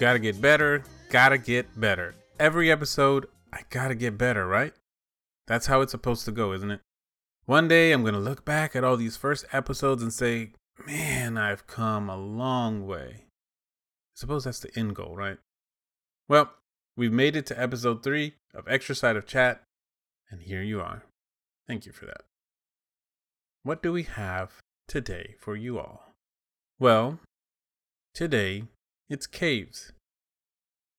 Gotta get better, gotta get better. Every episode, I gotta get better, right? That's how it's supposed to go, isn't it? One day, I'm gonna look back at all these first episodes and say, man, I've come a long way. I suppose that's the end goal, right? Well, we've made it to episode three of Extra Side of Chat, and here you are. Thank you for that. What do we have today for you all? Well, today it's caves.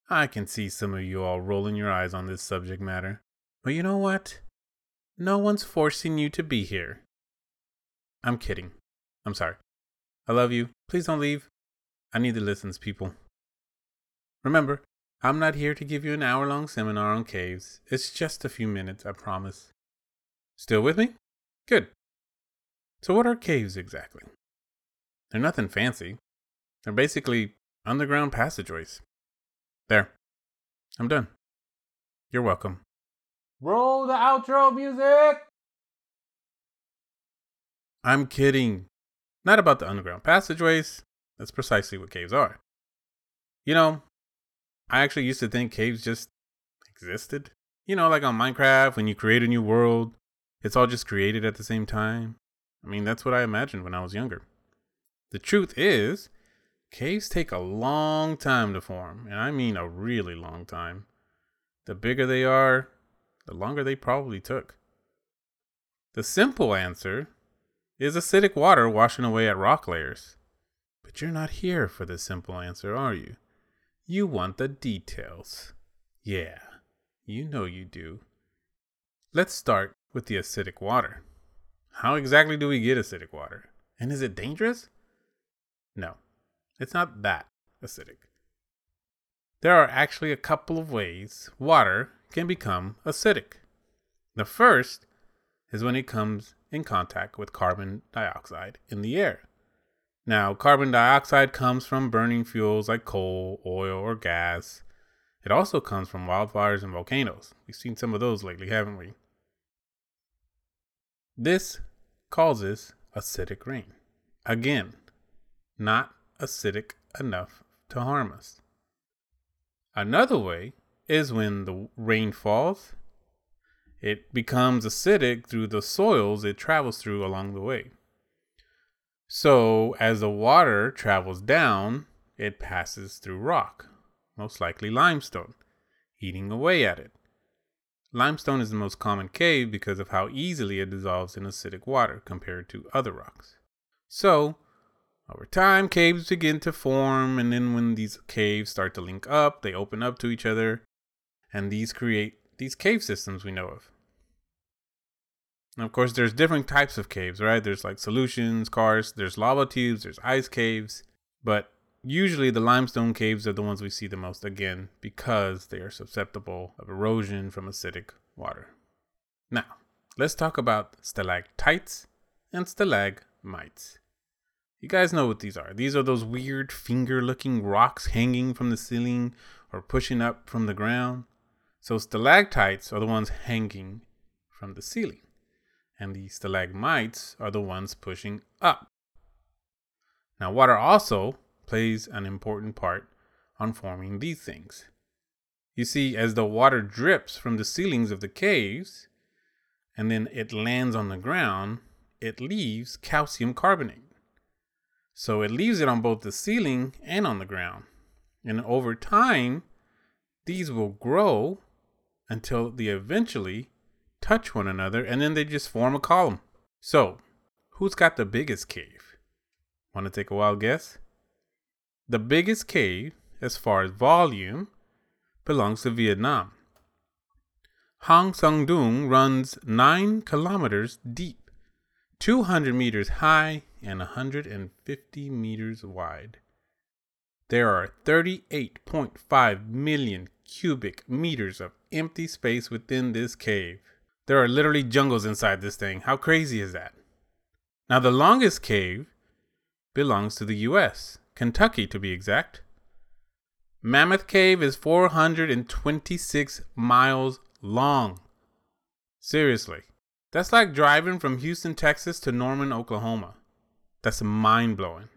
I can see some of you all rolling your eyes on this subject matter. But you know what? No one's forcing you to be here. I'm kidding. I'm sorry. I love you. Please don't leave. I need the listens, people. Remember, I'm not here to give you an hour long seminar on caves. It's just a few minutes, I promise. Still with me? Good. So, what are caves exactly? They're nothing fancy. They're basically underground passageways. There. I'm done. You're welcome. Roll the outro music! I'm kidding. Not about the underground passageways. That's precisely what caves are. You know, I actually used to think caves just existed. You know, like on Minecraft, when you create a new world, it's all just created at the same time. I mean, that's what I imagined when I was younger. The truth is, caves take a long time to form, and I mean a really long time. The bigger they are, the longer they probably took. The simple answer is acidic water washing away at rock layers. But you're not here for the simple answer, are you? You want the details. Yeah, you know you do. Let's start with the acidic water. How exactly do we get acidic water? And is it dangerous? No, it's not that acidic. There are actually a couple of ways water can become acidic. The first is when it comes in contact with carbon dioxide in the air. Now, carbon dioxide comes from burning fuels like coal, oil, or gas. It also comes from wildfires and volcanoes. We've seen some of those lately, haven't we? This causes acidic rain. Again, not acidic enough to harm us. Another way is when the rain falls, it becomes acidic through the soils it travels through along the way. So, as the water travels down, it passes through rock, most likely limestone, eating away at it. Limestone is the most common cave because of how easily it dissolves in acidic water compared to other rocks. So, over time, caves begin to form, and then when these caves start to link up, they open up to each other, and these create these cave systems we know of. And of course, there's different types of caves, right? There's like solutions, karst, there's lava tubes, there's ice caves, but usually the limestone caves are the ones we see the most again because they are susceptible of erosion from acidic water. Now, let's talk about stalactites and stalagmites. You guys know what these are. These are those weird finger looking rocks hanging from the ceiling or pushing up from the ground. So, stalactites are the ones hanging from the ceiling, and the stalagmites are the ones pushing up. Now, water also plays an important part on forming these things. You see, as the water drips from the ceilings of the caves and then it lands on the ground, it leaves calcium carbonate. So it leaves it on both the ceiling and on the ground. And over time, these will grow until they eventually touch one another and then they just form a column. So, who's got the biggest cave? Want to take a wild guess? The biggest cave, as far as volume, belongs to Vietnam. Hang Son Doong runs 9 kilometers deep, 200 meters high, and 150 meters wide. There are 38.5 million cubic meters of empty space within this cave. There are literally jungles inside this thing. How crazy is that? Now, the longest cave belongs to the U.S., Kentucky to be exact. Mammoth Cave is 426 miles long. Seriously, that's like driving from Houston, Texas to Norman, Oklahoma. That's mind blowing.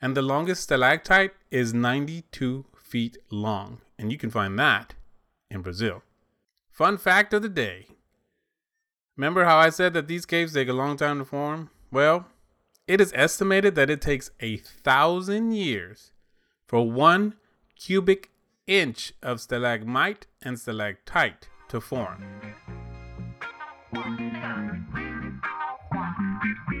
And the longest stalactite is 92 feet long, and you can find that in Brazil. Fun fact of the day. Remember how I said that these caves take a long time to form? Well, it is estimated that it takes a thousand years for one cubic inch of stalagmite and stalactite to form. One, two, three, four, one, two, three.